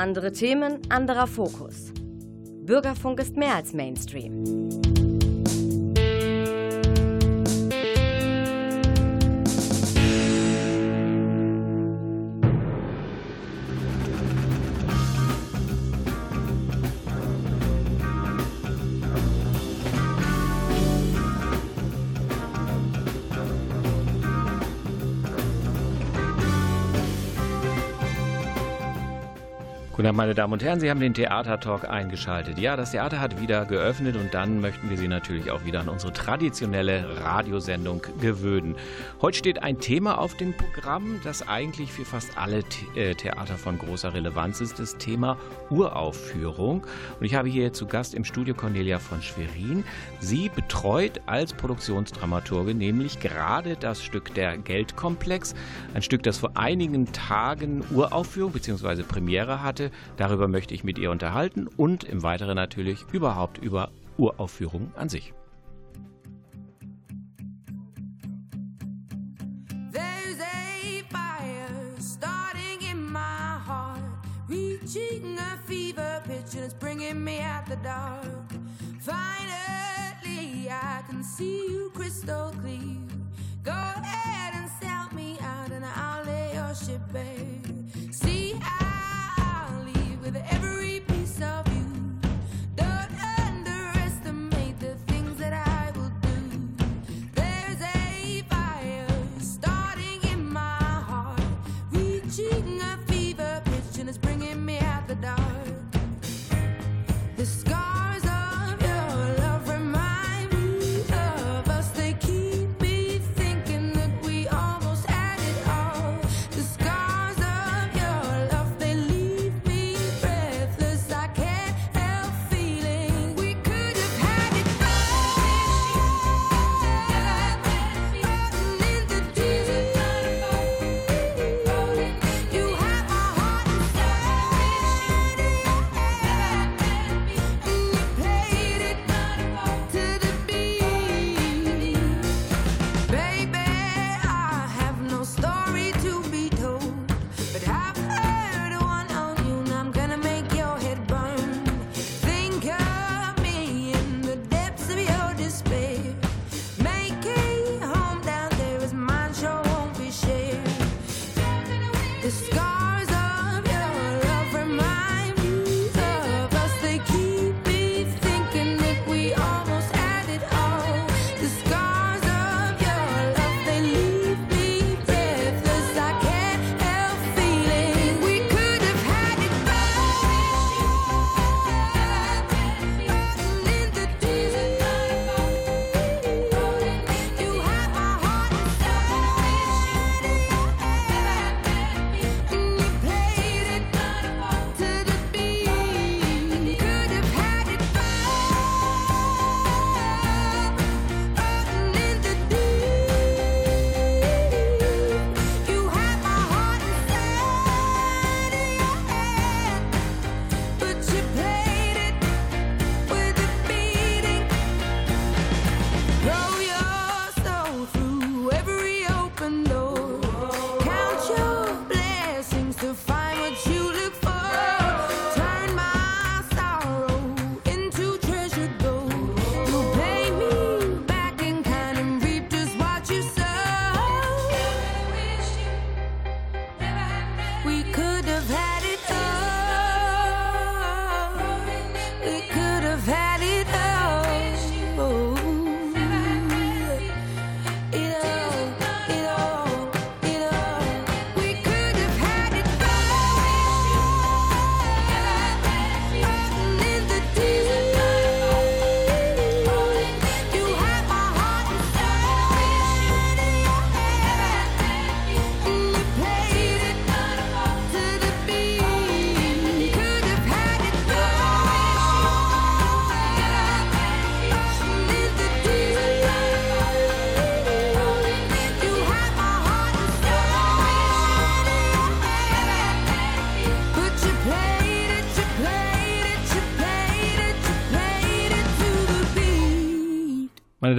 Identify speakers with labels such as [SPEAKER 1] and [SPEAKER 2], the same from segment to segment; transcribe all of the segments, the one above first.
[SPEAKER 1] Andere Themen, anderer Fokus. Bürgerfunk ist mehr als Mainstream.
[SPEAKER 2] Abend, meine Damen und Herren, Sie haben den Theatertalk eingeschaltet. Ja, das Theater hat wieder geöffnet und dann möchten wir Sie natürlich auch wieder an unsere traditionelle Radiosendung gewöhnen. Heute steht ein Thema auf dem Programm, das eigentlich für fast alle äh, Theater von großer Relevanz ist, das Thema Uraufführung. Und ich habe hier zu Gast im Studio Cornelia von Schwerin. Sie betreut als Produktionsdramaturge nämlich gerade das Stück Der Geldkomplex, ein Stück, das vor einigen Tagen Uraufführung bzw. Premiere hatte Darüber möchte ich mit ihr unterhalten und im Weiteren natürlich überhaupt über Uraufführungen an sich.
[SPEAKER 3] Finally, I can see you crystal clear. Go ahead and sell me out, and I'll lay your ship bare.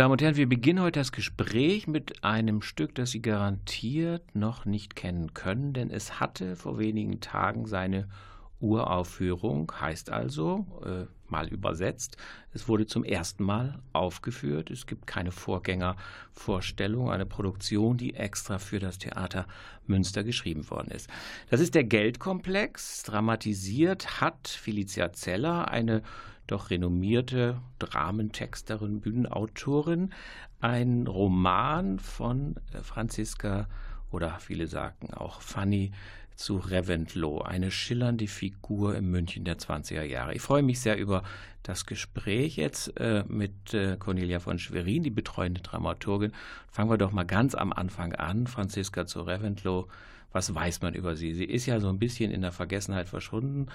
[SPEAKER 3] Damen und Herren, wir beginnen heute das Gespräch mit einem Stück, das Sie garantiert noch nicht kennen können, denn es hatte vor wenigen Tagen seine
[SPEAKER 2] Uraufführung, heißt also, äh, mal übersetzt, es wurde zum ersten Mal aufgeführt. Es gibt keine Vorgängervorstellung, eine Produktion, die extra für das Theater Münster geschrieben worden ist. Das ist der Geldkomplex. Dramatisiert hat Felicia Zeller, eine doch renommierte Dramentexterin, Bühnenautorin, ein Roman von Franziska oder viele sagen auch Fanny zu Reventlow, eine schillernde Figur im München der 20er Jahre. Ich freue mich sehr über das Gespräch jetzt äh, mit äh, Cornelia von Schwerin, die betreuende Dramaturgin. Fangen wir doch mal ganz am Anfang an. Franziska zu Reventlow, was weiß man über sie? Sie ist ja so ein bisschen in der Vergessenheit verschwunden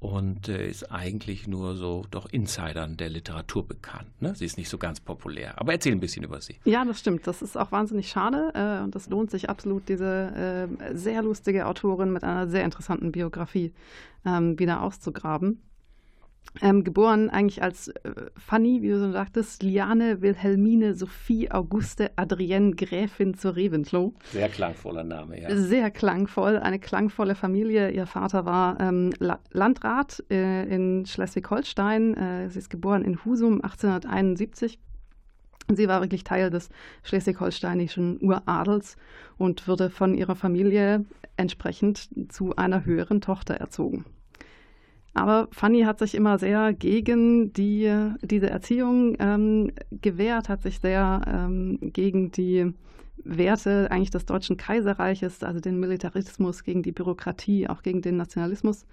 [SPEAKER 2] und äh, ist eigentlich nur so doch Insidern der Literatur bekannt. Ne? Sie ist nicht so ganz populär. Aber erzähl ein bisschen über sie.
[SPEAKER 4] Ja, das stimmt. Das ist auch wahnsinnig schade äh, und das lohnt sich absolut, diese äh, sehr lustige Autorin mit einer sehr interessanten Biografie ähm, wieder auszugraben. Ähm, geboren eigentlich als äh, Fanny, wie du so sagtest, Liane Wilhelmine Sophie Auguste Adrienne Gräfin zu Reventlow.
[SPEAKER 2] Sehr klangvoller Name, ja.
[SPEAKER 4] Sehr klangvoll, eine klangvolle Familie. Ihr Vater war ähm, La Landrat äh, in Schleswig-Holstein. Äh, sie ist geboren in Husum 1871. Sie war wirklich Teil des schleswig-holsteinischen Uradels und wurde von ihrer Familie entsprechend zu einer höheren Tochter erzogen. Aber Fanny hat sich immer sehr gegen die, diese Erziehung ähm, gewehrt, hat sich sehr ähm, gegen die Werte eigentlich des Deutschen Kaiserreiches, also den Militarismus, gegen die Bürokratie, auch gegen den Nationalismus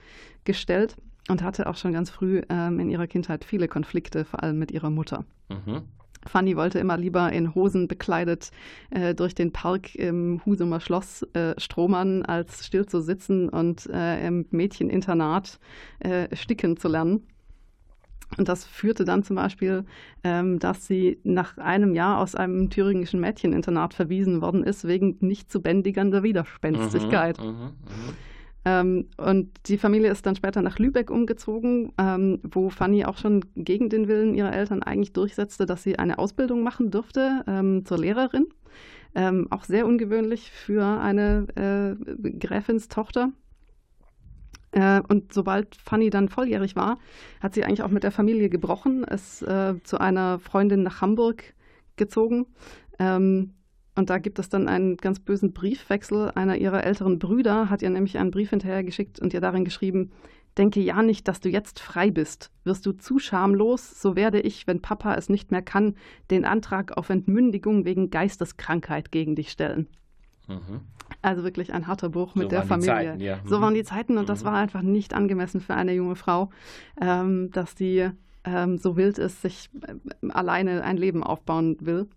[SPEAKER 4] gestellt und hatte auch schon ganz früh ähm, in ihrer Kindheit viele Konflikte, vor allem mit ihrer Mutter. Mhm. Fanny wollte immer lieber in Hosen bekleidet äh, durch den Park im Husumer Schloss äh, stromern, als still zu sitzen und äh, im Mädcheninternat äh, sticken zu lernen. Und das führte dann zum Beispiel, ähm, dass sie nach einem Jahr aus einem thüringischen Mädcheninternat verwiesen worden ist, wegen nicht zu bändigender Widerspenstigkeit. Mhm, mh, mh. Ähm, und die Familie ist dann später nach Lübeck umgezogen, ähm, wo Fanny auch schon gegen den Willen ihrer Eltern eigentlich durchsetzte, dass sie eine Ausbildung machen durfte ähm, zur Lehrerin. Ähm, auch sehr ungewöhnlich für eine äh, Gräfinstochter. Äh, und sobald Fanny dann volljährig war, hat sie eigentlich auch mit der Familie gebrochen, ist äh, zu einer Freundin nach Hamburg gezogen. Ähm, und da gibt es dann einen ganz bösen Briefwechsel. Einer ihrer älteren Brüder hat ihr nämlich einen Brief hinterhergeschickt und ihr darin geschrieben, Denke ja nicht, dass du jetzt frei bist. Wirst du zu schamlos, so werde ich, wenn Papa es nicht mehr kann, den Antrag auf Entmündigung wegen Geisteskrankheit gegen dich stellen. Mhm. Also wirklich ein harter Bruch mit so der Familie. Zeiten, ja. mhm. So waren die Zeiten und mhm. das war einfach nicht angemessen für eine junge Frau, ähm, dass die ähm, so wild ist, sich äh, alleine ein Leben aufbauen will.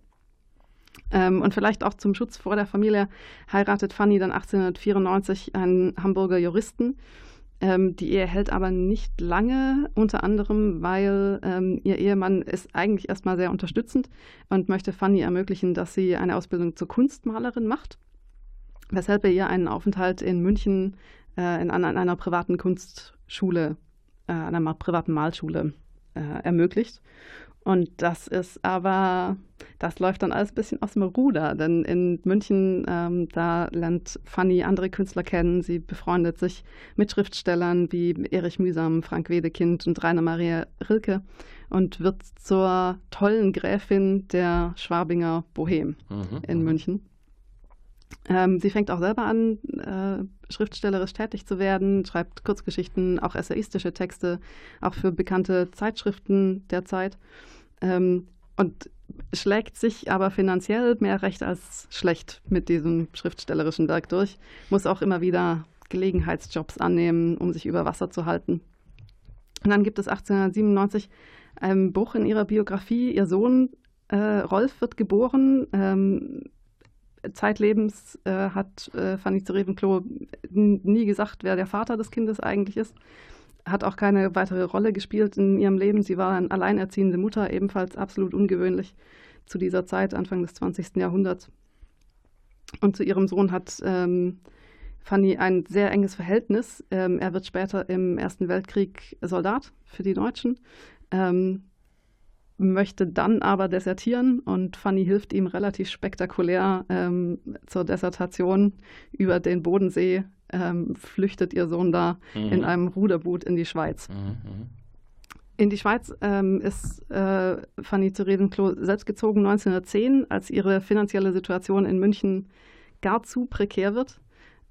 [SPEAKER 4] Ähm, und vielleicht auch zum Schutz vor der Familie heiratet Fanny dann 1894 einen Hamburger Juristen. Ähm, die Ehe hält aber nicht lange, unter anderem, weil ähm, ihr Ehemann ist eigentlich erstmal sehr unterstützend und möchte Fanny ermöglichen, dass sie eine Ausbildung zur Kunstmalerin macht, weshalb er ihr einen Aufenthalt in München äh, in, an, an, einer privaten Kunstschule, äh, einer privaten Malschule äh, ermöglicht. Und das ist aber, das läuft dann alles ein bisschen aus dem Ruder, denn in München, ähm, da lernt Fanny andere Künstler kennen. Sie befreundet sich mit Schriftstellern wie Erich Mühsam, Frank Wedekind und Rainer Maria Rilke und wird zur tollen Gräfin der Schwabinger Bohem mhm, in mhm. München. Ähm, sie fängt auch selber an, äh, schriftstellerisch tätig zu werden, schreibt Kurzgeschichten, auch essayistische Texte, auch für bekannte Zeitschriften der Zeit. Ähm, und schlägt sich aber finanziell mehr recht als schlecht mit diesem schriftstellerischen Werk durch, muss auch immer wieder Gelegenheitsjobs annehmen, um sich über Wasser zu halten. Und dann gibt es 1897 einen Bruch in ihrer Biografie. Ihr Sohn äh, Rolf wird geboren. Ähm, zeitlebens äh, hat äh, Fanny zu Revenkloh nie gesagt, wer der Vater des Kindes eigentlich ist. Hat auch keine weitere Rolle gespielt in ihrem Leben. Sie war eine alleinerziehende Mutter, ebenfalls absolut ungewöhnlich zu dieser Zeit, Anfang des 20. Jahrhunderts. Und zu ihrem Sohn hat ähm, Fanny ein sehr enges Verhältnis. Ähm, er wird später im Ersten Weltkrieg Soldat für die Deutschen. Ähm, möchte dann aber desertieren und Fanny hilft ihm relativ spektakulär ähm, zur Desertation über den Bodensee, ähm, flüchtet ihr Sohn da
[SPEAKER 2] Mhm.
[SPEAKER 4] in einem Ruderboot in die Schweiz.
[SPEAKER 2] Mhm.
[SPEAKER 4] In die Schweiz ähm, ist äh, Fanny zu Redenklo selbst gezogen 1910, als ihre finanzielle Situation in München gar zu prekär wird.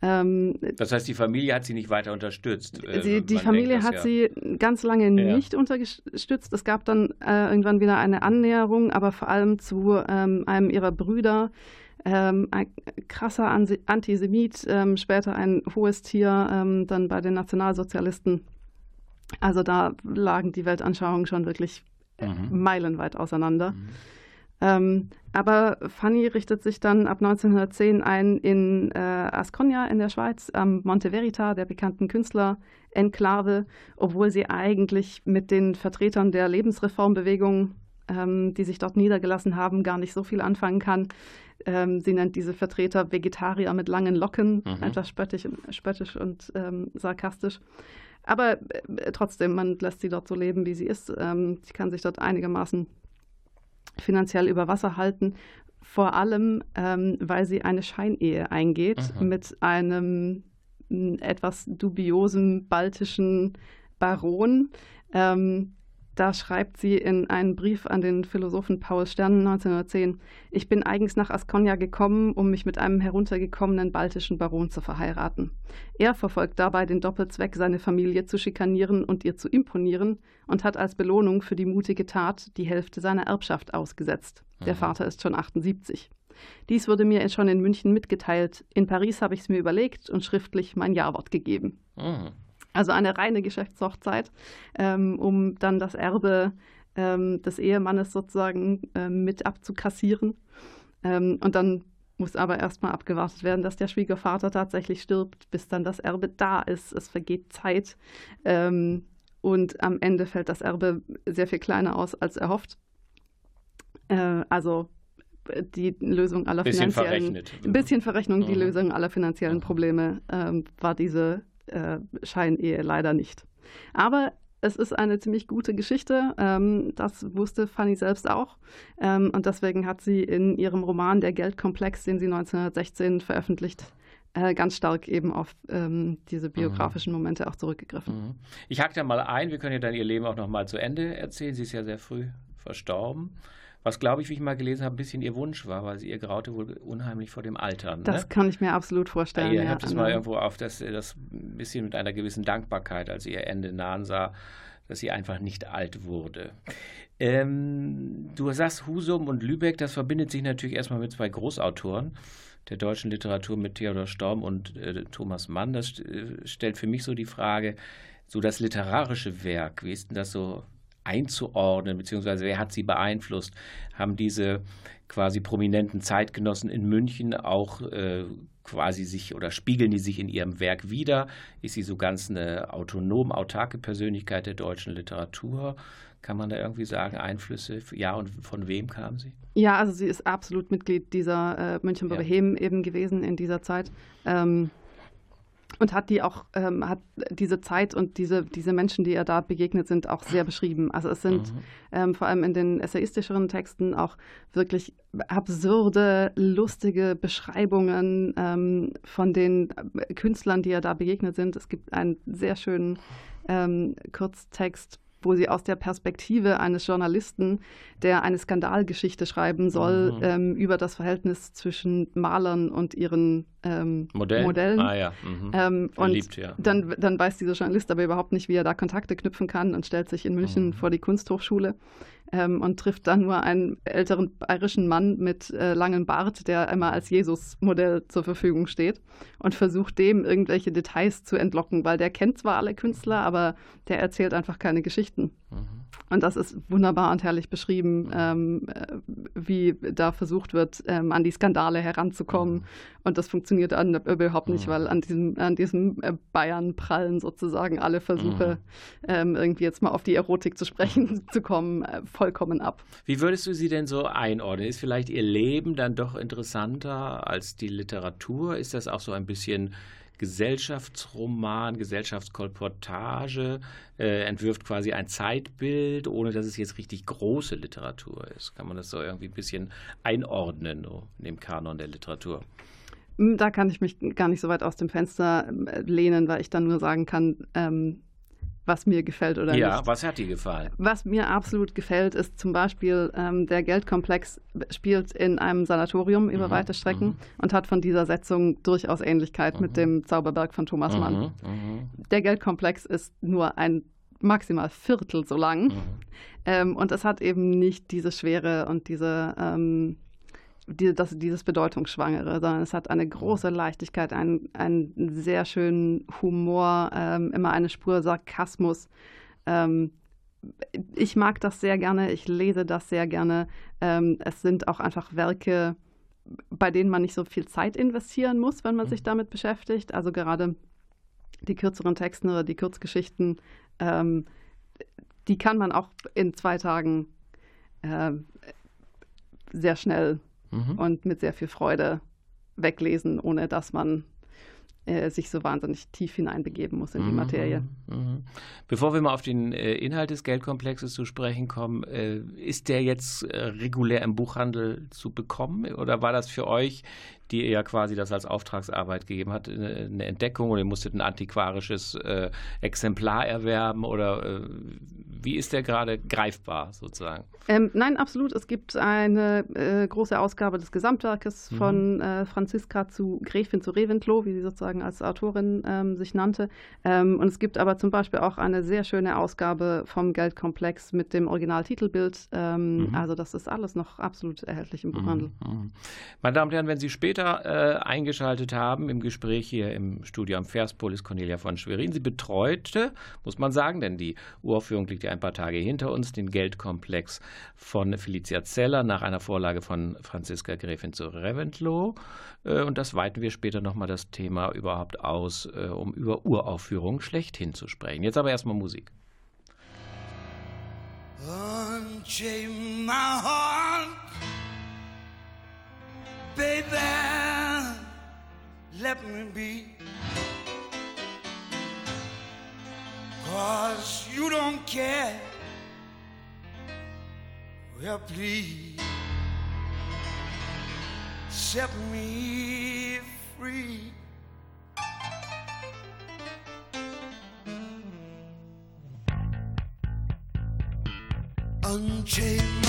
[SPEAKER 4] Ähm,
[SPEAKER 2] Das heißt, die Familie hat sie nicht weiter unterstützt. Äh,
[SPEAKER 4] Sie, die
[SPEAKER 2] man
[SPEAKER 4] Familie
[SPEAKER 2] denkt
[SPEAKER 4] hat
[SPEAKER 2] ja.
[SPEAKER 4] sie ganz lange
[SPEAKER 2] Ja.
[SPEAKER 4] nicht unterstützt. Es gab dann äh, irgendwann wieder eine Annäherung, aber vor allem zu ähm, einem ihrer Brüder, ähm, ein krasser Ansi- Antisemit, ähm, später ein hohes Tier, ähm, dann bei den Nationalsozialisten. Also da lagen die Weltanschauungen schon wirklich äh,
[SPEAKER 2] Mhm.
[SPEAKER 4] meilenweit auseinander. Ähm, aber Fanny richtet sich dann ab 1910 ein in äh, Asconia in der Schweiz, am Monte Verita, der bekannten Künstler-Enklave, obwohl sie eigentlich mit den Vertretern der Lebensreformbewegung, ähm, die sich dort niedergelassen haben, gar nicht so viel anfangen kann. Ähm, sie nennt diese Vertreter Vegetarier mit langen Locken,
[SPEAKER 2] Mhm.
[SPEAKER 4] etwas spöttisch, spöttisch und ähm, sarkastisch. Aber äh, trotzdem, man lässt sie dort so leben, wie sie ist. Ähm, sie kann sich dort einigermaßen finanziell über Wasser halten. Vor allem, ähm, weil sie eine Scheinehe eingeht
[SPEAKER 2] Mhm.
[SPEAKER 4] mit einem etwas dubiosen baltischen Baron. Ähm, da schreibt sie in einen Brief an den Philosophen Paul Stern 1910, ich bin eigens nach Asconia gekommen, um mich mit einem heruntergekommenen baltischen Baron zu verheiraten. Er verfolgt dabei den Doppelzweck, seine Familie zu schikanieren und ihr zu imponieren und hat als Belohnung für die mutige Tat die Hälfte seiner Erbschaft ausgesetzt. Der
[SPEAKER 2] Mhm.
[SPEAKER 4] Vater ist schon 78. Dies wurde mir schon in München mitgeteilt. In Paris habe ich es mir überlegt und schriftlich mein Ja-Wort gegeben.
[SPEAKER 2] Mhm.
[SPEAKER 4] Also eine reine Geschäftshochzeit, ähm, um dann das Erbe ähm, des Ehemannes sozusagen ähm, mit abzukassieren. Ähm, und dann muss aber erstmal abgewartet werden, dass der Schwiegervater tatsächlich stirbt, bis dann das Erbe da ist. Es vergeht Zeit. Ähm, und am Ende fällt das Erbe sehr viel kleiner aus als erhofft. Äh, also äh, die Lösung aller
[SPEAKER 2] Bisschen
[SPEAKER 4] finanziellen
[SPEAKER 2] verrechnet.
[SPEAKER 4] ein bisschen Verrechnung, die
[SPEAKER 2] Mhm.
[SPEAKER 4] Lösung aller finanziellen. Probleme ähm, war diese äh, Scheinehe leider nicht. Aber es ist eine ziemlich gute Geschichte. Ähm, das wusste Fanny selbst auch. Ähm, und deswegen hat sie in ihrem Roman Der Geldkomplex, den sie 1916 veröffentlicht, äh, ganz stark eben auf ähm, diese biografischen Momente auch zurückgegriffen.
[SPEAKER 2] Mhm. Ich hake da mal ein, wir können ja dann ihr Leben auch noch mal zu Ende erzählen. Sie ist ja sehr früh verstorben. Was, glaube ich, wie ich mal gelesen habe, ein bisschen ihr Wunsch war, weil sie ihr graute wohl unheimlich vor dem Altern.
[SPEAKER 4] Das
[SPEAKER 2] ne?
[SPEAKER 4] kann ich mir absolut vorstellen.
[SPEAKER 2] Ihr
[SPEAKER 4] ja,
[SPEAKER 2] habt es mal irgendwo auf, dass das ein bisschen mit einer gewissen Dankbarkeit, als sie ihr Ende nahen sah, dass sie einfach nicht alt wurde. Ähm, du sagst Husum und Lübeck, das verbindet sich natürlich erstmal mit zwei Großautoren der deutschen Literatur mit Theodor Storm und äh, Thomas Mann. Das st äh, stellt für mich so die Frage, so das literarische Werk, wie ist denn das so einzuordnen, beziehungsweise wer hat sie beeinflusst? Haben diese quasi prominenten Zeitgenossen in München auch äh, quasi sich oder spiegeln die sich in ihrem Werk wieder? Ist sie so ganz eine autonom, autarke Persönlichkeit der deutschen Literatur? Kann man da irgendwie sagen, Einflüsse? Ja, und von wem kam sie?
[SPEAKER 4] Ja, also sie ist absolut Mitglied dieser äh, München
[SPEAKER 2] Ja.
[SPEAKER 4] Eben gewesen in dieser Zeit. Ähm, und hat die auch, ähm, hat diese Zeit und diese, diese Menschen, die ihr da begegnet sind, auch sehr beschrieben. Also es sind
[SPEAKER 2] Mhm.
[SPEAKER 4] ähm, vor allem in den essayistischeren Texten auch wirklich absurde, lustige Beschreibungen ähm, von den äh, Künstlern, die ihr da begegnet sind. Es gibt einen sehr schönen ähm, Kurztext, wo sie aus der Perspektive eines Journalisten, der eine Skandalgeschichte schreiben soll,
[SPEAKER 2] Mhm.
[SPEAKER 4] ähm, über das Verhältnis zwischen Malern und ihren ähm,
[SPEAKER 2] Modell?
[SPEAKER 4] Modellen.
[SPEAKER 2] Ah ja. Mhm.
[SPEAKER 4] Ähm, und
[SPEAKER 2] Verliebt, ja.
[SPEAKER 4] dann, dann weiß dieser Journalist aber überhaupt nicht, wie er da Kontakte knüpfen kann und stellt sich in München
[SPEAKER 2] Mhm.
[SPEAKER 4] vor die Kunsthochschule ähm, und trifft dann nur einen älteren bayerischen Mann mit äh, langem Bart, der immer als Jesus-Modell zur Verfügung steht und versucht dem irgendwelche Details zu entlocken, weil der kennt zwar alle Künstler, aber der erzählt einfach keine Geschichten.
[SPEAKER 2] Mhm.
[SPEAKER 4] Und das ist wunderbar und herrlich beschrieben, ähm, äh, wie da versucht wird, ähm, an die Skandale heranzukommen.
[SPEAKER 2] Mhm.
[SPEAKER 4] Und das funktioniert an, überhaupt nicht,
[SPEAKER 2] Mhm.
[SPEAKER 4] weil an diesem, an diesem äh, Bayern prallen sozusagen alle Versuche, ähm, irgendwie jetzt mal auf die Erotik zu sprechen zu kommen, äh, vollkommen ab.
[SPEAKER 2] Wie würdest du sie denn so einordnen? Ist vielleicht ihr Leben dann doch interessanter als die Literatur? Ist das auch so ein bisschen Gesellschaftsroman, Gesellschaftskolportage, äh, entwirft quasi ein Zeitbild, ohne dass es jetzt richtig große Literatur ist. Kann man das so irgendwie ein bisschen einordnen so in dem Kanon der Literatur?
[SPEAKER 4] Hm, da kann ich mich gar nicht so weit aus dem Fenster äh, lehnen, weil ich dann nur sagen kann, ähm, was mir gefällt oder
[SPEAKER 2] ja,
[SPEAKER 4] nicht.
[SPEAKER 2] was hat dir gefallen?
[SPEAKER 4] Was mir absolut gefällt, ist zum Beispiel, ähm, der Geldkomplex spielt in einem Sanatorium über
[SPEAKER 2] Mhm,
[SPEAKER 4] weite Strecken
[SPEAKER 2] mhm.
[SPEAKER 4] und hat von dieser Setzung durchaus Ähnlichkeit mit dem Zauberberg von Thomas Mann.
[SPEAKER 2] Mhm, mhm,
[SPEAKER 4] Der Geldkomplex ist nur ein maximal Viertel so lang
[SPEAKER 2] mhm.
[SPEAKER 4] ähm, und es hat eben nicht diese Schwere und diese, ähm, die, das, dieses Bedeutungsschwangere, sondern es hat eine große Leichtigkeit, einen, einen sehr schönen Humor, ähm, immer eine Spur Sarkasmus. Ähm, ich mag das sehr gerne, ich lese das sehr gerne. Ähm, es sind auch einfach Werke, bei denen man nicht so viel Zeit investieren muss, wenn man sich damit beschäftigt. Also gerade die kürzeren Texten oder die Kurzgeschichten, ähm, die kann man auch in zwei Tagen äh, sehr schnell
[SPEAKER 2] Mhm.
[SPEAKER 4] und mit sehr viel Freude weglesen, ohne dass man äh, sich so wahnsinnig tief hineinbegeben muss in die
[SPEAKER 2] Mhm,
[SPEAKER 4] Materie.
[SPEAKER 2] mhm. Bevor wir mal auf den äh, Inhalt des Geldkomplexes zu sprechen kommen, äh, ist der jetzt regulär im Buchhandel zu bekommen oder war das für euch, die ihr ja quasi das als Auftragsarbeit gegeben hat, eine, Entdeckung oder ihr musstet ein antiquarisches äh, Exemplar erwerben oder äh, wie ist der gerade greifbar sozusagen?
[SPEAKER 4] Ähm, nein, absolut. Es gibt eine äh, große Ausgabe des Gesamtwerkes
[SPEAKER 2] Mhm.
[SPEAKER 4] von äh, Franziska zu Gräfin zu Reventlow, wie sie sozusagen als Autorin ähm, sich nannte. Ähm, und es gibt aber zum Beispiel auch eine sehr schöne Ausgabe vom Geldkomplex mit dem Originaltitelbild. Ähm,
[SPEAKER 2] Mhm.
[SPEAKER 4] Also das ist alles noch absolut erhältlich im Buchhandel.
[SPEAKER 2] Mhm. Meine Damen und Herren, wenn Sie später äh, eingeschaltet haben im Gespräch hier im Studio am Verspol ist Cornelia von Schwerin. Sie betreute, muss man sagen, denn die Uraufführung liegt ja ein paar Tage hinter uns, den Geldkomplex von Felicia Zeller nach einer Vorlage von Franziska Gräfin zu Reventlow. Äh, und das weiten wir später nochmal das Thema überhaupt aus, äh, um über Uraufführungen schlechthin zu sprechen. Jetzt aber erstmal Musik.
[SPEAKER 5] Unchain my heart, baby. Let me be. Cause you don't care. Well, please set me free. Unchain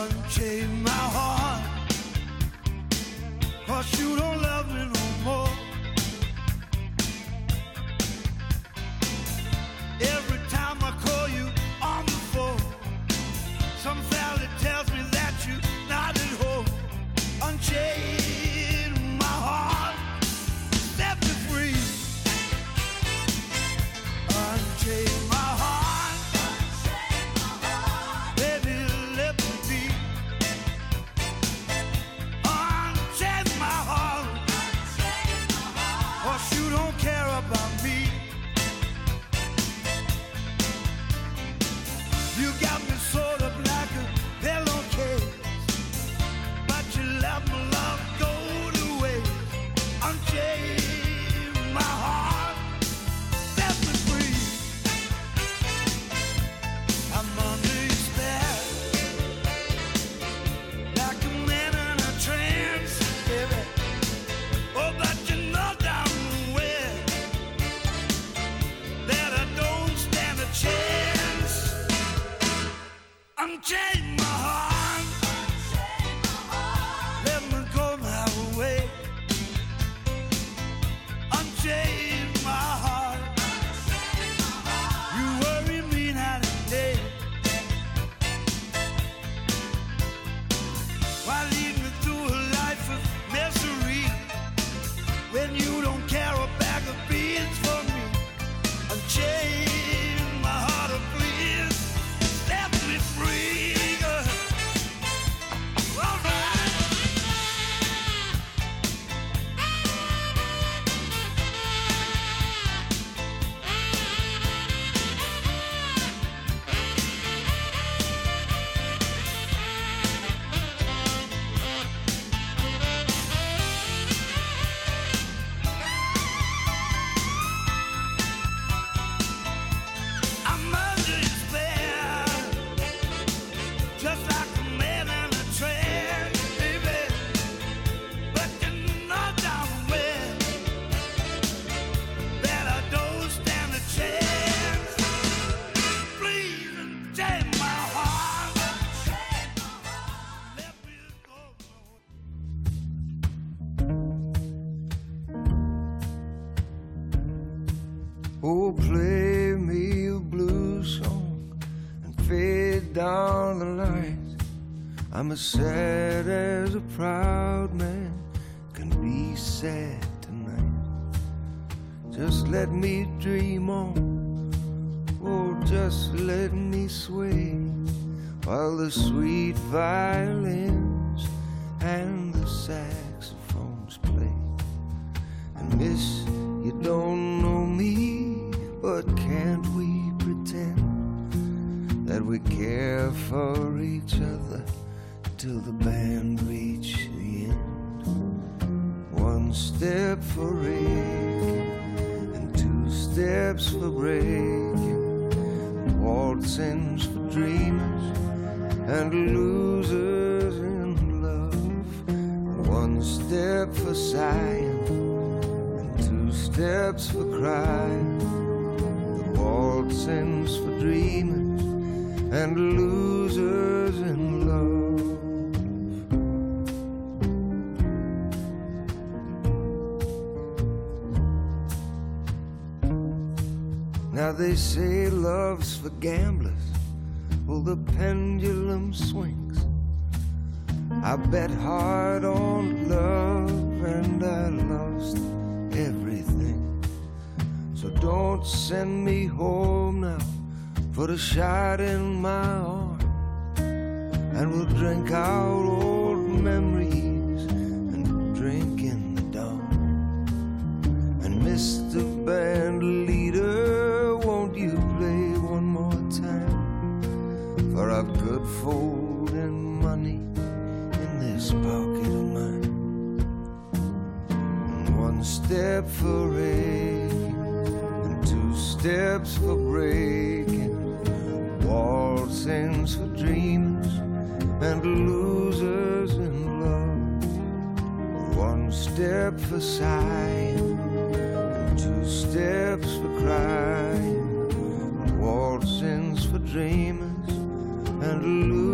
[SPEAKER 5] Unchain my heart, cause you don't love
[SPEAKER 6] and two steps for crying. The waltzings for dreamers and losers in love. Now they say love's for gamblers. Well, the pendulum swings. I bet hard on love and I lost everything. So don't send me home now. Put a shot in my arm and we'll drink out old memories and drink in the dawn. And Mr. Band step for aching and two steps for breaking, waltzings for dreamers and losers in love. One step for sighing and two steps for crying, waltzings for dreamers and losers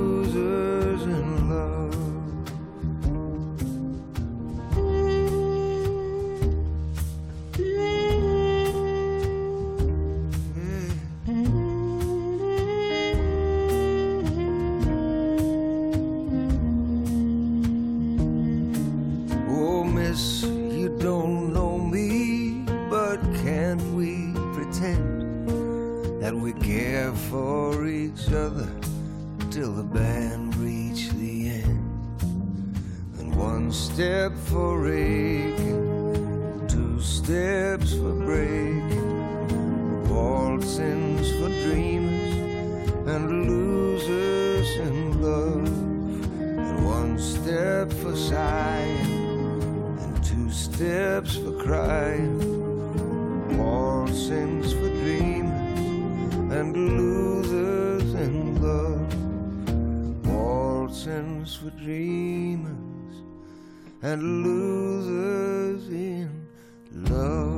[SPEAKER 6] pretend that we care for each other till the band reach the end? And one step for aching, two steps for breaking, waltzings for dreamers and losers in love. And one step for sighing and two steps for crying, and losers in love, waltzings for dreamers and losers in. Love.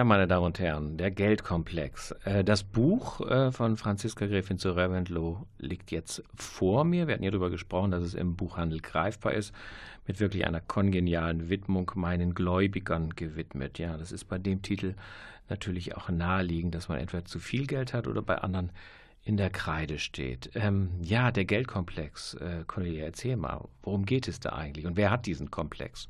[SPEAKER 2] Ja, meine Damen und Herren, der Geldkomplex. Äh, Das Buch äh, von Franziska Gräfin zu Reventlow liegt jetzt vor mir. Wir hatten ja darüber gesprochen, dass es im Buchhandel greifbar ist, mit wirklich einer kongenialen Widmung meinen Gläubigern gewidmet. Ja, das ist bei dem Titel natürlich auch naheliegend, dass man etwa zu viel Geld hat oder bei anderen in der Kreide steht. Ähm, ja, der Geldkomplex. Äh, Cornelia, erzähl mal, worum geht es da eigentlich und wer hat diesen Komplex?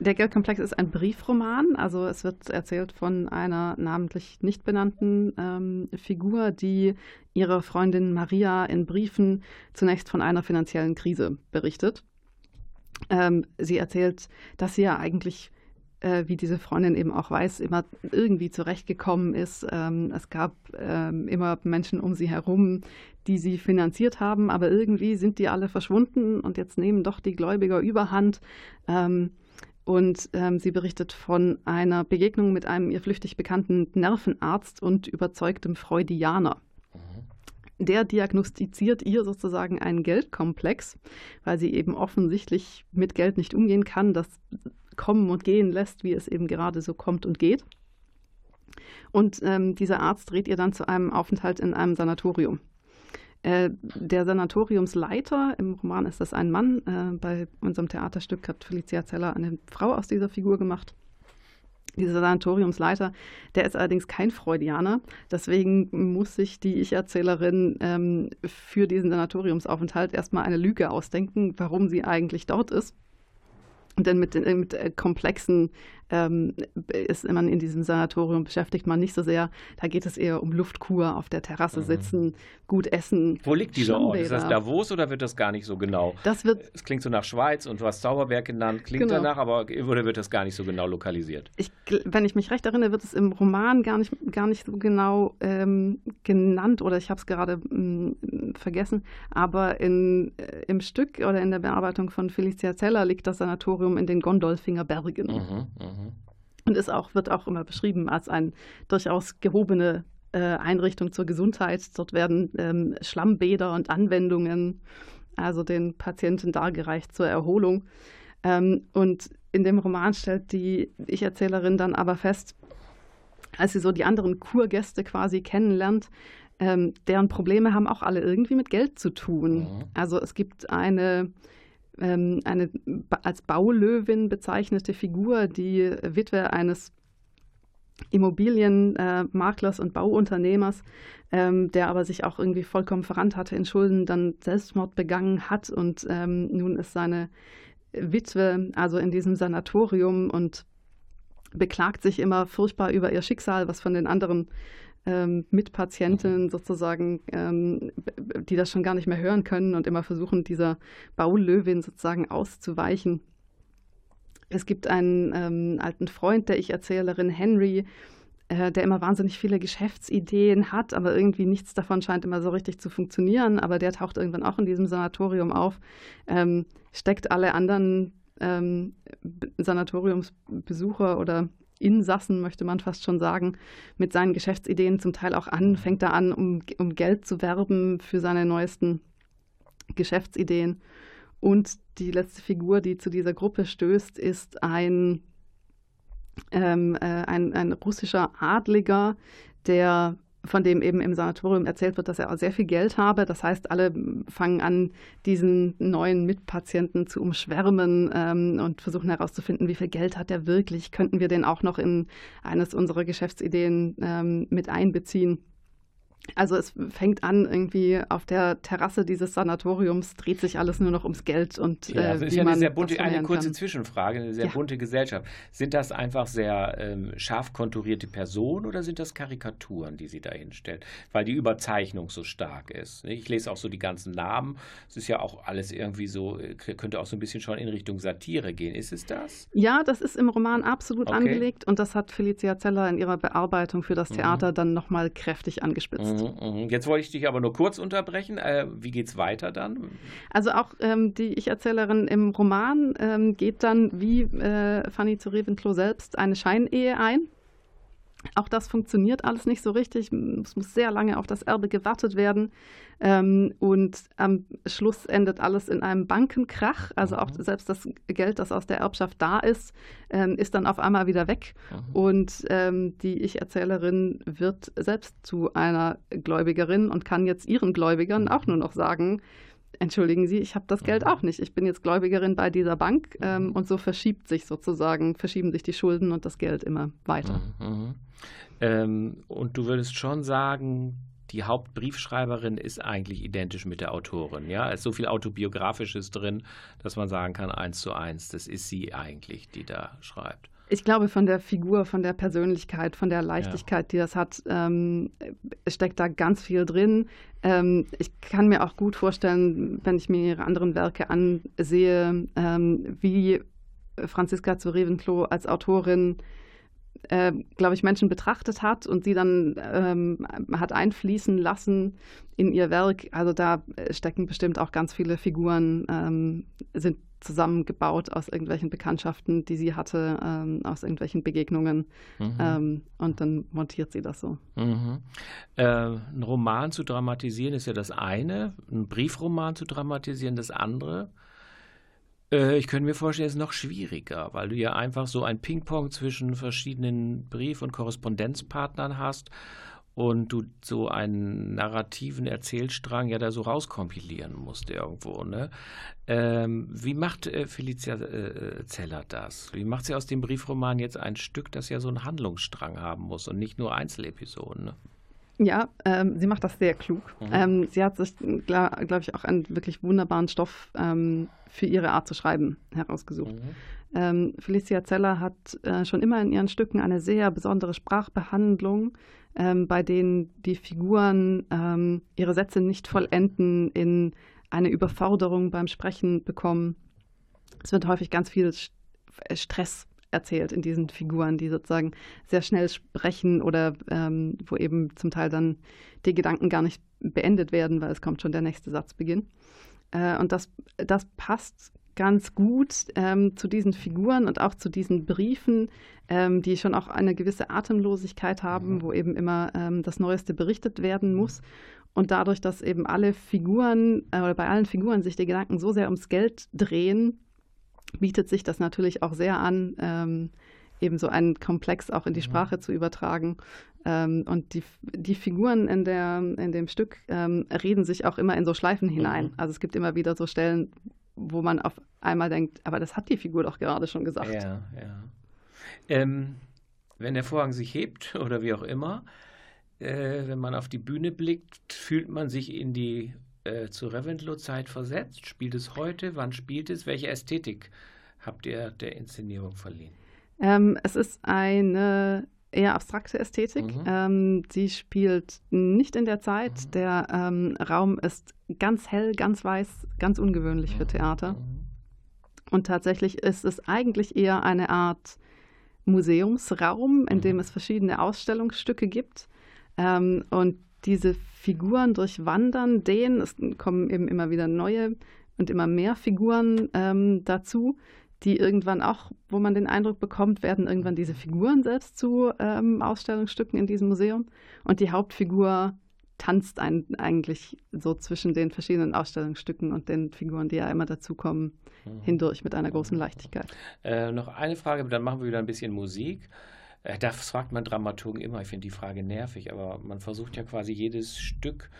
[SPEAKER 4] Der Geldkomplex ist ein Briefroman, also es wird erzählt von einer namentlich nicht benannten ähm, Figur, die ihrer Freundin Maria in Briefen zunächst von einer finanziellen Krise berichtet. Ähm, sie erzählt, dass sie ja eigentlich äh, wie diese Freundin eben auch weiß, immer irgendwie zurechtgekommen ist. Ähm, es gab ähm, immer Menschen um sie herum, die sie finanziert haben, aber irgendwie sind die alle verschwunden und jetzt nehmen doch die Gläubiger überhand. Und ähm, sie berichtet von einer Begegnung mit einem ihr flüchtig bekannten Nervenarzt und überzeugtem Freudianer. Der diagnostiziert ihr sozusagen einen Geldkomplex, weil sie eben offensichtlich mit Geld nicht umgehen kann, das kommen und gehen lässt, wie es eben gerade so kommt und geht. Und ähm, dieser Arzt rät ihr dann zu einem Aufenthalt in einem Sanatorium. Äh, der Sanatoriumsleiter, im Roman ist das ein Mann, äh, bei unserem Theaterstück hat Felicia Zeller eine Frau aus dieser Figur gemacht. Dieser Sanatoriumsleiter, der ist allerdings kein Freudianer. Deswegen muss sich die Ich-Erzählerin ähm, für diesen Sanatoriumsaufenthalt erstmal eine Lüge ausdenken, warum sie eigentlich dort ist. Denn mit, mit äh, komplexen ähm, ist man in diesem Sanatorium beschäftigt man nicht so sehr. Da geht es eher um Luftkur, auf der Terrasse mhm. sitzen, gut essen.
[SPEAKER 2] Wo liegt dieser Ort? Ist das Davos oder wird das gar nicht so genau?
[SPEAKER 4] Das wird.
[SPEAKER 2] Es klingt so nach Schweiz und du hast Zauberberg genannt, klingt genau. danach, aber oder wird das gar nicht so genau lokalisiert?
[SPEAKER 4] Ich, wenn ich mich recht erinnere, wird es im Roman gar nicht, gar nicht so genau ähm, genannt oder ich habe es gerade mm, vergessen. Aber in, äh, im Stück oder in der Bearbeitung von Felicia Zeller liegt das Sanatorium in den Gondolfinger Bergen. Mhm, mh und ist auch, wird auch immer beschrieben als eine durchaus gehobene äh, Einrichtung zur Gesundheit. Dort werden ähm, Schlammbäder und Anwendungen also den Patienten dargereicht zur Erholung. Ähm, und in dem Roman stellt die Ich-Erzählerin dann aber fest, als sie so die anderen Kurgäste quasi kennenlernt, ähm, deren Probleme haben auch alle irgendwie mit Geld zu tun. Mhm. Also es gibt eine ähm, eine als Baulöwin bezeichnete Figur, die Witwe eines Immobilienmaklers äh, und Bauunternehmers, ähm, der aber sich auch irgendwie vollkommen verrannt hatte in Schulden, dann Selbstmord begangen hat und ähm, nun ist seine Witwe also in diesem Sanatorium und beklagt sich immer furchtbar über ihr Schicksal, was von den anderen ähm, Mitpatientinnen sozusagen, ähm, die das schon gar nicht mehr hören können und immer versuchen, dieser Baulöwin sozusagen auszuweichen. Es gibt einen ähm, alten Freund der Ich-Erzählerin, Henry, äh, der immer wahnsinnig viele Geschäftsideen hat, aber irgendwie nichts davon scheint immer so richtig zu funktionieren. Aber der taucht irgendwann auch in diesem Sanatorium auf, ähm, steckt alle anderen ähm, Sanatoriumsbesucher oder Insassen, möchte man fast schon sagen, mit seinen Geschäftsideen zum Teil auch an, fängt er an, um, um Geld zu werben für seine neuesten Geschäftsideen. Und die letzte Figur, die zu dieser Gruppe stößt, ist ein, ähm, äh, ein, ein russischer Adliger, der von dem eben im Sanatorium erzählt wird, dass er sehr viel Geld habe. Das heißt, alle fangen an, diesen neuen Mitpatienten zu umschwärmen ähm, und versuchen herauszufinden, wie viel Geld hat er wirklich. Könnten wir den auch noch in eines unserer Geschäftsideen ähm, mit einbeziehen? Also es fängt an irgendwie auf der Terrasse dieses Sanatoriums dreht sich alles nur noch ums Geld und
[SPEAKER 2] ja, also
[SPEAKER 4] äh,
[SPEAKER 2] ist ja eine sehr bunte, eine kurze kann. Zwischenfrage, eine sehr ja. bunte Gesellschaft. Sind das einfach sehr ähm, scharf konturierte Personen oder sind das Karikaturen, die sie da hinstellt, weil die Überzeichnung so stark ist? Ich lese auch so die ganzen Namen. Es ist ja auch alles irgendwie so äh, könnte auch so ein bisschen schon in Richtung Satire gehen. Ist es das?
[SPEAKER 4] Ja, das ist im Roman absolut okay. angelegt und das hat Felicia Zeller in ihrer Bearbeitung für das mhm. Theater mhm. dann nochmal kräftig angespitzt.
[SPEAKER 2] Mhm. Jetzt wollte ich dich aber nur kurz unterbrechen. Äh, wie es weiter dann?
[SPEAKER 4] Also auch ähm, die Ich-Erzählerin im Roman ähm, geht dann wie äh, Fanny zu Revenklo selbst eine Scheinehe ein. Auch das funktioniert alles nicht so richtig. Es muss sehr lange auf das Erbe gewartet werden. Ähm, und am Schluss endet alles in einem Bankenkrach. Also auch mhm. selbst das Geld, das aus der Erbschaft da ist, ähm, ist dann auf einmal wieder weg. Mhm. Und ähm, die Ich-Erzählerin wird selbst zu einer Gläubigerin und kann jetzt ihren Gläubigern mhm. auch nur noch sagen, entschuldigen Sie, ich habe das Geld mhm. auch nicht. Ich bin jetzt Gläubigerin bei dieser Bank ähm, mhm. und so verschiebt sich sozusagen, verschieben sich die Schulden und das Geld immer weiter.
[SPEAKER 2] Mhm. Ähm, und du würdest schon sagen, die Hauptbriefschreiberin ist eigentlich identisch mit der Autorin. Ja, es ist so viel Autobiografisches drin, dass man sagen kann, eins zu eins, das ist sie eigentlich, die da schreibt.
[SPEAKER 4] Ich glaube, von der Figur, von der Persönlichkeit, von der Leichtigkeit, ja. die das hat, ähm, steckt da ganz viel drin. Ähm, ich kann mir auch gut vorstellen, wenn ich mir ihre anderen Werke ansehe, ähm, wie Franziska zu Revenklo als Autorin, äh, glaube ich, Menschen betrachtet hat und sie dann ähm, hat einfließen lassen in ihr Werk. Also da stecken bestimmt auch ganz viele Figuren, ähm, sind zusammengebaut aus irgendwelchen Bekanntschaften, die sie hatte, ähm, aus irgendwelchen Begegnungen.
[SPEAKER 2] Mhm.
[SPEAKER 4] Ähm, und dann montiert sie das so.
[SPEAKER 2] Mhm. Äh, ein Roman zu dramatisieren ist ja das eine, ein Briefroman zu dramatisieren das andere. Äh, ich könnte mir vorstellen, es ist noch schwieriger, weil du ja einfach so ein Ping-Pong zwischen verschiedenen Brief- und Korrespondenzpartnern hast und du so einen narrativen Erzählstrang ja da so rauskompilieren musst irgendwo. Ne? Ähm, wie macht äh, Felicia äh, Zeller das? Wie macht sie aus dem Briefroman jetzt ein Stück, das ja so einen Handlungsstrang haben muss und nicht nur Einzelepisoden? Ne?
[SPEAKER 4] Ja, ähm, sie macht das sehr klug.
[SPEAKER 2] Mhm.
[SPEAKER 4] Ähm, sie hat sich, glaube glaub ich, auch einen wirklich wunderbaren Stoff ähm, für ihre Art zu schreiben herausgesucht.
[SPEAKER 2] Mhm.
[SPEAKER 4] Ähm, Felicia Zeller hat äh, schon immer in ihren Stücken eine sehr besondere Sprachbehandlung, ähm, bei denen die Figuren ähm, ihre Sätze nicht vollenden, in eine Überforderung beim Sprechen bekommen. Es wird häufig ganz viel St- äh, Stress erzählt in diesen Figuren, die sozusagen sehr schnell sprechen oder ähm, wo eben zum Teil dann die Gedanken gar nicht beendet werden, weil es kommt schon der nächste Satzbeginn. Äh, und das, das passt ganz gut ähm, zu diesen Figuren und auch zu diesen Briefen, ähm, die schon auch eine gewisse Atemlosigkeit haben,
[SPEAKER 2] Mhm.
[SPEAKER 4] wo eben immer ähm, das Neueste berichtet werden muss. Und dadurch, dass eben alle Figuren äh, oder bei allen Figuren sich die Gedanken so sehr ums Geld drehen, bietet sich das natürlich auch sehr an, ähm, eben so einen Komplex auch in die
[SPEAKER 2] Mhm.
[SPEAKER 4] Sprache zu übertragen. Ähm, und die, die Figuren in, der, in dem Stück ähm, reden sich auch immer in so Schleifen hinein.
[SPEAKER 2] Mhm.
[SPEAKER 4] Also es gibt immer wieder so Stellen, wo man auf einmal denkt, aber das hat die Figur doch gerade schon gesagt.
[SPEAKER 2] Ja, ja. Ähm, wenn der Vorhang sich hebt oder wie auch immer, äh, wenn man auf die Bühne blickt, fühlt man sich in die äh, zur Reventlow-Zeit versetzt. Spielt es heute? Wann spielt es? Welche Ästhetik habt ihr der Inszenierung verliehen?
[SPEAKER 4] Ähm, es ist eine eher abstrakte Ästhetik.
[SPEAKER 2] Mhm.
[SPEAKER 4] Ähm, sie spielt nicht in der Zeit.
[SPEAKER 2] Mhm.
[SPEAKER 4] Der ähm, Raum ist ganz hell, ganz weiß, ganz ungewöhnlich für Theater.
[SPEAKER 2] Mhm.
[SPEAKER 4] Und tatsächlich ist es eigentlich eher eine Art Museumsraum, in dem
[SPEAKER 2] Mhm.
[SPEAKER 4] es verschiedene Ausstellungsstücke gibt. Ähm, und diese Figuren durchwandern den. Es kommen eben immer wieder neue und immer mehr Figuren ähm, dazu, die irgendwann auch, wo man den Eindruck bekommt, werden irgendwann diese Figuren selbst zu ähm, Ausstellungsstücken in diesem Museum. Und die Hauptfigur tanzt ein, eigentlich so zwischen den verschiedenen Ausstellungsstücken und den Figuren, die ja immer dazukommen,
[SPEAKER 2] Mhm.
[SPEAKER 4] hindurch mit einer großen Leichtigkeit.
[SPEAKER 2] Äh, noch eine Frage, dann machen wir wieder ein bisschen Musik. Äh, das fragt man Dramaturgen immer. Ich finde die Frage nervig, aber man versucht ja quasi jedes Stück,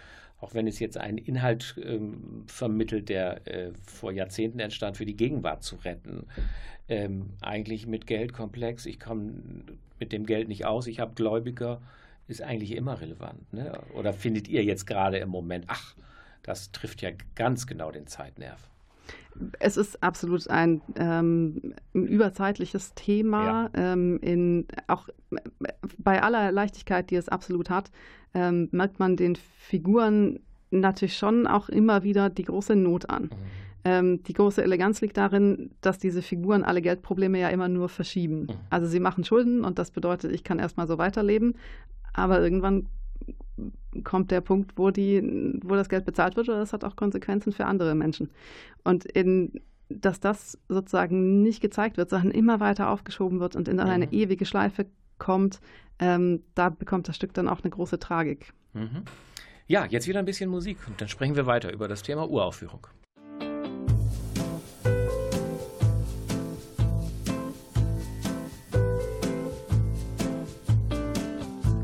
[SPEAKER 2] auch wenn es jetzt einen Inhalt ähm, vermittelt, der äh, vor Jahrzehnten entstand, für die Gegenwart zu retten. Ähm, eigentlich mit Geldkomplex, ich komme mit dem Geld nicht aus, ich habe Gläubiger, ist eigentlich immer relevant. Ne? Oder findet ihr jetzt gerade im Moment, ach, das trifft ja ganz genau den Zeitnerv.
[SPEAKER 4] Es ist absolut ein ähm, ein überzeitliches Thema, ähm, in, auch bei aller Leichtigkeit, die es absolut hat, ähm, merkt man den Figuren natürlich schon auch immer wieder die große Not an. Ähm, die große Eleganz liegt darin, dass diese Figuren alle Geldprobleme ja immer nur verschieben.
[SPEAKER 2] Mhm.
[SPEAKER 4] Also sie machen Schulden und das bedeutet, ich kann erstmal so weiterleben, aber irgendwann kommt der Punkt, wo, die, wo das Geld bezahlt wird oder das hat auch Konsequenzen für andere Menschen. Und in, dass das sozusagen nicht gezeigt wird, sondern immer weiter aufgeschoben wird und in eine
[SPEAKER 2] Mhm.
[SPEAKER 4] ewige Schleife kommt, ähm, da bekommt das Stück dann auch eine große Tragik.
[SPEAKER 2] Mhm. Ja, jetzt wieder ein bisschen Musik und dann sprechen wir weiter über das Thema Uraufführung.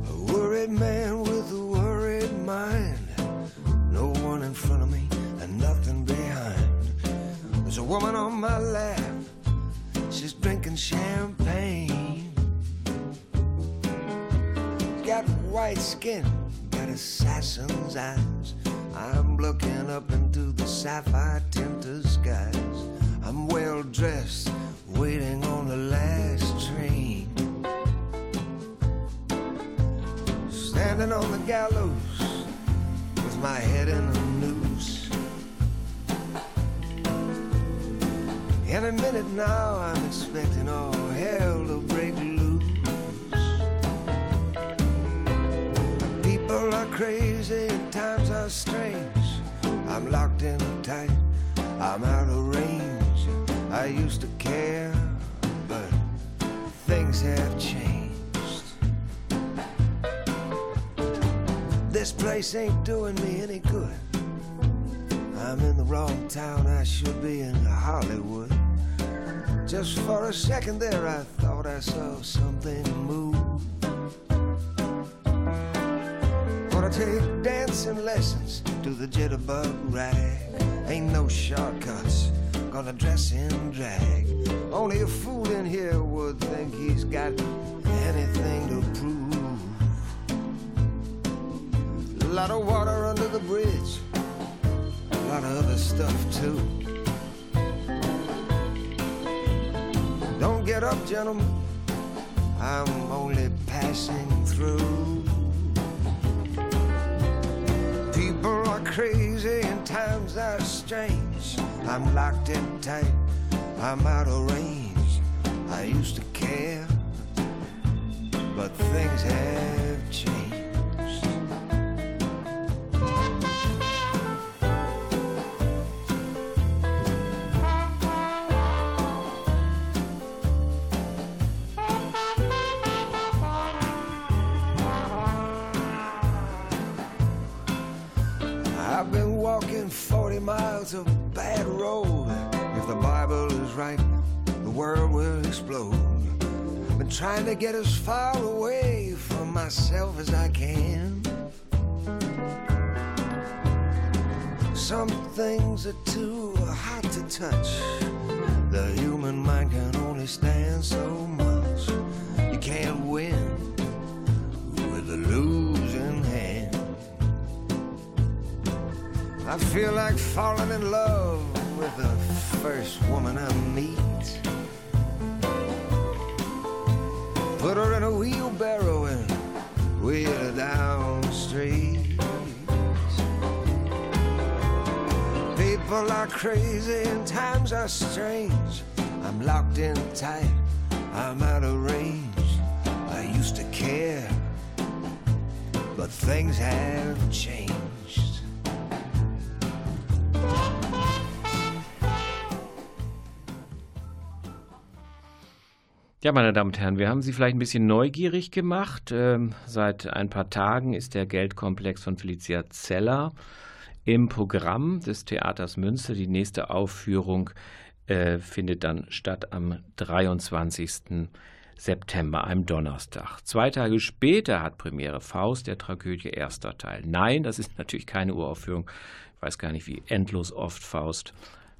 [SPEAKER 6] A worried man A woman on my lap. She's drinking champagne. She's Got white skin, got assassin's eyes. I'm looking up into the sapphire tinted skies. I'm well dressed, waiting on the last train. Standing on the gallows with my head in a noose. In a minute now, I'm expecting all hell to break loose. People are crazy, times are strange. I'm locked in tight, I'm out of range. I used to care, but things have changed. This place ain't doing me any good. I'm in the wrong town, I should be in Hollywood. Just for a second there, I thought I saw something move. Gonna take dancing lessons to the jitterbug rag. Ain't no shortcuts, gonna dress in drag. Only a fool in here would think he's got anything to prove. A lot of water under the bridge, a lot of other stuff too. Get up, gentlemen. I'm only passing through. People are crazy and times are strange. I'm locked in tight. I'm out of range. I used to care, but things have changed. Trying to get as far away from myself as I can. Some things are too hot to touch. The human mind can only stand so much. You can't win with a losing hand. I feel like falling in love with the first woman I meet. Down the street. People are crazy and times are strange. I'm locked in tight, I'm out of range. I used to care, but things have changed.
[SPEAKER 2] Ja, meine Damen und Herren, wir haben Sie vielleicht ein bisschen neugierig gemacht. Ähm, seit ein paar Tagen ist der Geldkomplex von Felicia Zeller im Programm des Theaters Münster. Die nächste Aufführung äh, findet dann statt am 23. September, einem Donnerstag. Zwei Tage später hat Premiere Faust, der Tragödie erster Teil. Nein, das ist natürlich keine Uraufführung. Ich weiß gar nicht, wie endlos oft Faust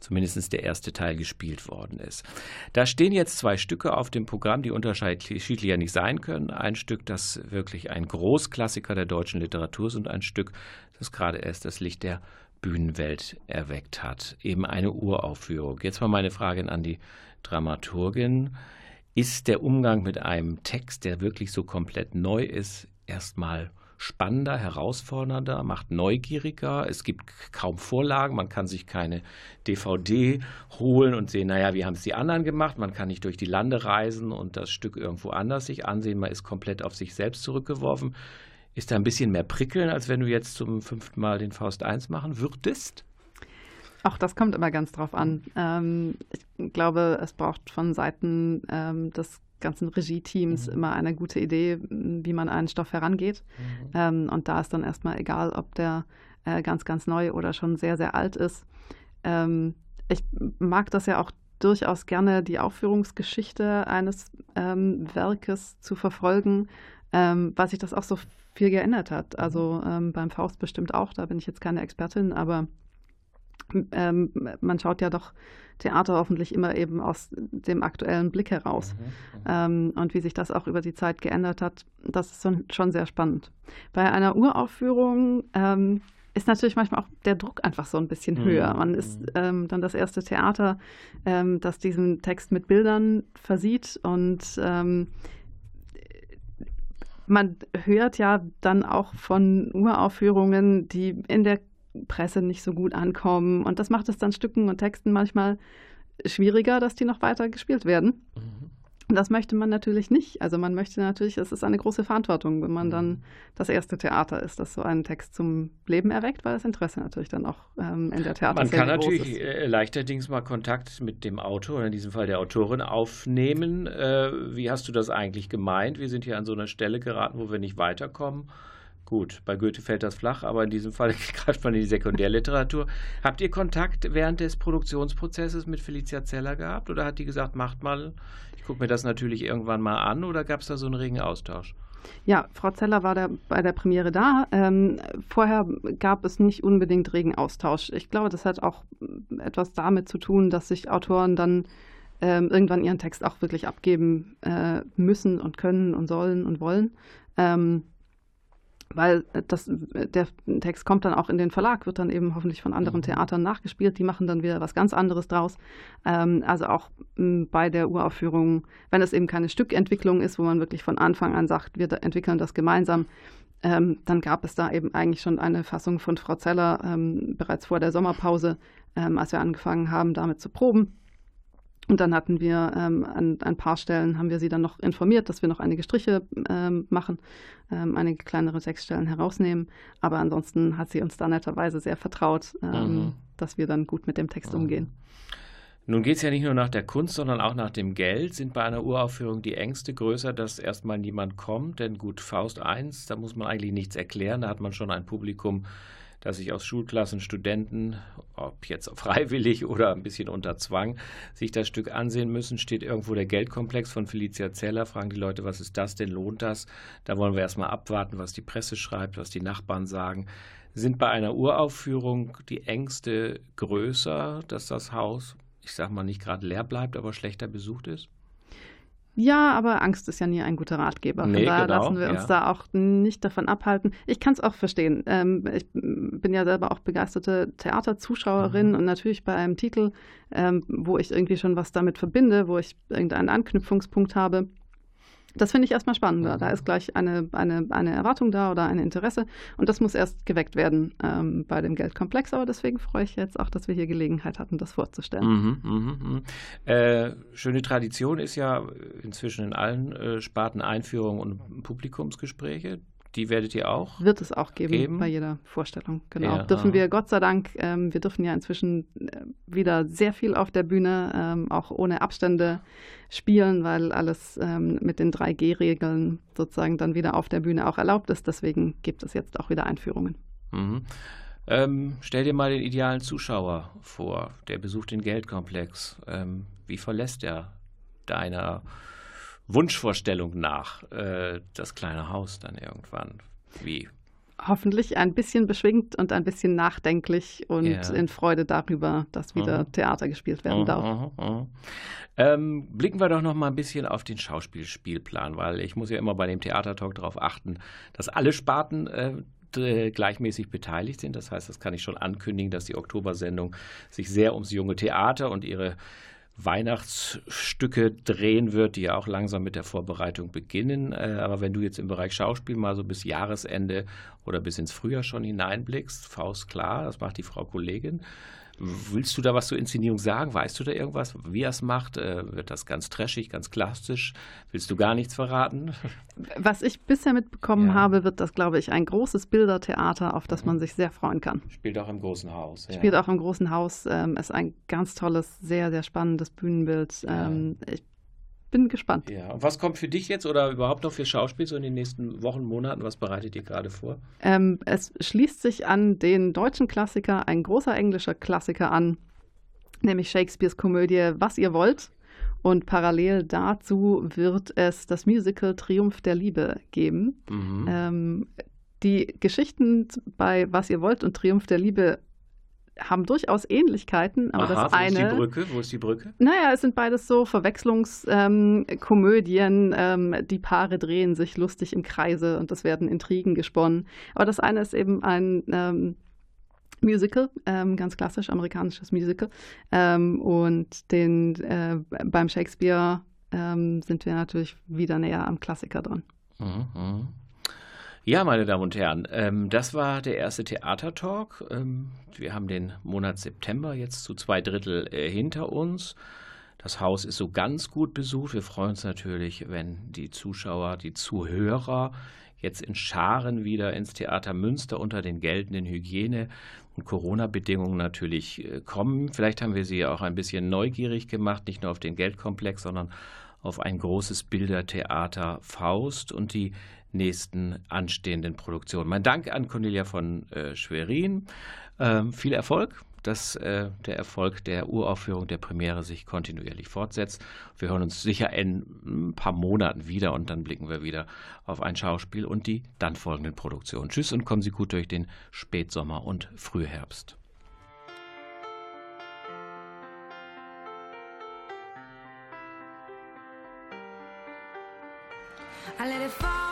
[SPEAKER 2] zumindest der erste Teil gespielt worden ist. Da stehen jetzt zwei Stücke auf dem Programm, die unterschiedlicher nicht sein können. Ein Stück, das wirklich ein Großklassiker der deutschen Literatur ist und ein Stück, das gerade erst das Licht der Bühnenwelt erweckt hat. Eben eine Uraufführung. Jetzt mal meine Frage an die Dramaturgin. Ist der Umgang mit einem Text, der wirklich so komplett neu ist, erstmal spannender, herausfordernder, macht neugieriger. Es gibt kaum Vorlagen, man kann sich keine DVD holen und sehen, naja, wie haben es die anderen gemacht. Man kann nicht durch die Lande reisen und das Stück irgendwo anders sich ansehen. Man ist komplett auf sich selbst zurückgeworfen. Ist da ein bisschen mehr prickeln, als wenn du jetzt zum fünften Mal den Faust 1 machen würdest?
[SPEAKER 4] Auch das kommt immer ganz drauf an. Ähm, ich glaube, es braucht von Seiten ähm, des ganzen Regie-Teams mhm. immer eine gute Idee, wie man einen Stoff herangeht. Mhm. Ähm, und da ist dann erstmal egal, ob der äh, ganz, ganz neu oder schon sehr, sehr alt ist. Ähm, ich mag das ja auch durchaus gerne, die Aufführungsgeschichte eines ähm, Werkes zu verfolgen, ähm, weil sich das auch so viel geändert hat. Also ähm, beim Faust bestimmt auch, da bin ich jetzt keine Expertin, aber ähm, man schaut ja doch Theater hoffentlich immer eben aus dem aktuellen Blick heraus. Mhm, ähm, und wie sich das auch über die Zeit geändert hat, das ist schon, sehr spannend. Bei einer Uraufführung ähm, ist natürlich manchmal auch der Druck einfach so ein bisschen mhm. höher. Man ist ähm, dann das erste Theater, ähm, das diesen Text mit Bildern versieht und ähm, man hört ja dann auch von Uraufführungen, die in der Presse nicht so gut ankommen. Und das macht es dann Stücken und Texten manchmal schwieriger, dass die noch weiter gespielt werden.
[SPEAKER 2] Mhm.
[SPEAKER 4] Und das möchte man natürlich nicht. Also man möchte natürlich, es ist eine große Verantwortung, wenn man dann das erste Theater ist, das so einen Text zum Leben erweckt, weil das Interesse natürlich dann auch ähm, in der
[SPEAKER 2] Man
[SPEAKER 4] Theaterszene
[SPEAKER 2] kann natürlich
[SPEAKER 4] ist.
[SPEAKER 2] äh, leichterdings mal Kontakt mit dem Autor oder in diesem Fall der Autorin aufnehmen. Äh, wie hast du das eigentlich gemeint? Wir sind hier an so einer Stelle geraten, wo wir nicht weiterkommen. Gut, bei Goethe fällt das flach, aber in diesem Fall greift man in die Sekundärliteratur. Habt ihr Kontakt während des Produktionsprozesses mit Felicia Zeller gehabt oder hat die gesagt, macht mal, ich gucke mir das natürlich irgendwann mal an oder gab es da so einen regen Austausch?
[SPEAKER 4] Ja, Frau Zeller war da bei der Premiere da. Ähm, vorher gab es nicht unbedingt regen Austausch. Ich glaube, das hat auch etwas damit zu tun, dass sich Autoren dann ähm, irgendwann ihren Text auch wirklich abgeben äh, müssen und können und sollen und wollen. Ähm, weil das, der Text kommt dann auch in den Verlag, wird dann eben hoffentlich von anderen Theatern nachgespielt. Die machen dann wieder was ganz anderes draus. Ähm, also auch bei der Uraufführung, wenn es eben keine Stückentwicklung ist, wo man wirklich von Anfang an sagt, wir entwickeln das gemeinsam, ähm, dann gab es da eben eigentlich schon eine Fassung von Frau Zeller ähm, bereits vor der Sommerpause, als wir angefangen haben, damit zu proben. Und dann hatten wir ähm, an ein paar Stellen, haben wir sie dann noch informiert, dass wir noch einige Striche ähm, machen, ähm, einige kleinere Textstellen herausnehmen. Aber ansonsten hat sie uns da netterweise sehr vertraut, ähm,
[SPEAKER 2] Mhm.
[SPEAKER 4] dass wir dann gut mit dem Text umgehen.
[SPEAKER 2] Nun geht es ja nicht nur nach der Kunst, sondern auch nach dem Geld. Sind bei einer Uraufführung die Ängste größer, dass erstmal niemand kommt? Denn gut, Faust 1, da muss man eigentlich nichts erklären. Da hat man schon ein Publikum, das sich aus Schulklassen, Studenten, ob jetzt freiwillig oder ein bisschen unter Zwang, sich das Stück ansehen müssen. Steht irgendwo der Geldkomplex von Felicia Zeller, fragen die Leute, was ist das denn, lohnt das? Da wollen wir erstmal abwarten, was die Presse schreibt, was die Nachbarn sagen. Sind bei einer Uraufführung die Ängste größer, dass das Haus, ich sag mal, nicht gerade leer bleibt, aber schlechter besucht ist?
[SPEAKER 4] Ja, aber Angst ist ja nie ein guter Ratgeber. Von
[SPEAKER 2] Nee,
[SPEAKER 4] daher
[SPEAKER 2] genau,
[SPEAKER 4] lassen wir uns
[SPEAKER 2] ja.
[SPEAKER 4] da auch nicht davon abhalten. Ich kann es auch verstehen. Ähm, ich bin ja selber auch begeisterte Theaterzuschauerin
[SPEAKER 2] Mhm.
[SPEAKER 4] und natürlich bei einem Titel, ähm, wo ich irgendwie schon was damit verbinde, wo ich irgendeinen Anknüpfungspunkt habe. Das finde ich erstmal spannender.
[SPEAKER 2] Mhm.
[SPEAKER 4] Da ist gleich eine, eine, eine Erwartung da oder ein Interesse. Und das muss erst geweckt werden ähm, bei dem Geldkomplex. Aber deswegen freue ich jetzt auch, dass wir hier Gelegenheit hatten, das vorzustellen.
[SPEAKER 2] Mhm, mhm, mhm. Äh, schöne Tradition ist ja inzwischen in allen äh, Sparten Einführung und Publikumsgespräche. Die werdet ihr auch?
[SPEAKER 4] Wird es auch geben,
[SPEAKER 2] Geben?
[SPEAKER 4] bei jeder Vorstellung. Genau.
[SPEAKER 2] Ja,
[SPEAKER 4] dürfen wir Gott sei Dank, ähm, wir dürfen ja inzwischen äh, wieder sehr viel auf der Bühne, ähm, auch ohne Abstände spielen, weil alles ähm, mit den 3G-Regeln sozusagen dann wieder auf der Bühne auch erlaubt ist. Deswegen gibt es jetzt auch wieder Einführungen.
[SPEAKER 2] Mhm. Ähm, stell dir mal den idealen Zuschauer vor, der besucht den Geldkomplex. Ähm, wie verlässt er deiner Wunschvorstellung nach äh, das kleine Haus dann irgendwann? Wie?
[SPEAKER 4] Hoffentlich ein bisschen beschwingt und ein bisschen nachdenklich und
[SPEAKER 2] Ja.
[SPEAKER 4] in Freude darüber, dass wieder
[SPEAKER 2] Mhm.
[SPEAKER 4] Theater gespielt werden
[SPEAKER 2] Mhm,
[SPEAKER 4] darf.
[SPEAKER 2] mhm, mhm. Ähm, blicken wir doch noch mal ein bisschen auf den Schauspielspielplan, weil ich muss ja immer bei dem Theatertalk darauf achten, dass alle Sparten äh, gleichmäßig beteiligt sind. Das heißt, das kann ich schon ankündigen, dass die Oktobersendung sich sehr ums junge Theater und ihre Weihnachtsstücke drehen wird, die ja auch langsam mit der Vorbereitung beginnen. Äh, aber wenn du jetzt im Bereich Schauspiel mal so bis Jahresende oder bis ins Frühjahr schon hineinblickst, Faust klar, das macht die Frau Kollegin. Willst du da was zur Inszenierung sagen? Weißt du da irgendwas, wie er es macht? Äh, wird das ganz trashig, ganz klassisch? Willst du gar nichts verraten?
[SPEAKER 4] Was ich bisher mitbekommen
[SPEAKER 2] Ja.
[SPEAKER 4] habe, wird das, glaube ich, ein großes Bildertheater, auf das man sich sehr freuen kann.
[SPEAKER 2] Spielt auch im großen Haus. ja.
[SPEAKER 4] Spielt auch im großen Haus, ähm, ist ein ganz tolles, sehr, sehr spannendes Bühnenbild.
[SPEAKER 2] Ja.
[SPEAKER 4] Ähm, ich bin gespannt.
[SPEAKER 2] Ja, und was kommt für dich jetzt oder überhaupt noch für Schauspiel so in den nächsten Wochen, Monaten? Was bereitet ihr gerade vor?
[SPEAKER 4] Ähm, es schließt sich an den deutschen Klassiker, ein großer englischer Klassiker an, nämlich Shakespeares Komödie Was ihr wollt. Und parallel dazu wird es das Musical Triumph der Liebe geben.
[SPEAKER 2] Mhm.
[SPEAKER 4] Ähm, die Geschichten bei Was ihr wollt und Triumph der Liebe haben durchaus Ähnlichkeiten, aber
[SPEAKER 2] Aha,
[SPEAKER 4] das
[SPEAKER 2] wo
[SPEAKER 4] eine.
[SPEAKER 2] ist die Brücke? Wo ist die Brücke?
[SPEAKER 4] Naja, es sind beides so Verwechslungskomödien. Ähm, ähm, die Paare drehen sich lustig im Kreise und es werden Intrigen gesponnen. Aber das eine ist eben ein ähm, Musical, ähm, ganz klassisch amerikanisches Musical. Ähm, und den, äh, beim Shakespeare ähm, sind wir natürlich wieder näher am Klassiker dran.
[SPEAKER 2] Mhm, mhm. Ja, meine Damen und Herren, ähm, das war der erste Theatertalk. Ähm, wir haben den Monat September jetzt zu zwei Drittel äh, hinter uns. Das Haus ist so ganz gut besucht. Wir freuen uns natürlich, wenn die Zuschauer, die Zuhörer jetzt in Scharen wieder ins Theater Münster unter den geltenden Hygiene- und Corona-Bedingungen natürlich äh, kommen. Vielleicht haben wir sie auch ein bisschen neugierig gemacht, nicht nur auf den Geldkomplex, sondern auf ein großes Bildertheater Faust und die nächsten anstehenden Produktionen. Mein Dank an Cornelia von äh, Schwerin. Ähm, viel Erfolg, dass äh, der Erfolg der Uraufführung der Premiere sich kontinuierlich fortsetzt. Wir hören uns sicher in ein paar Monaten wieder und dann blicken wir wieder auf ein Schauspiel und die dann folgenden Produktionen. Tschüss und kommen Sie gut durch den Spätsommer und Frühherbst.
[SPEAKER 3] I let it fall,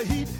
[SPEAKER 5] the heat,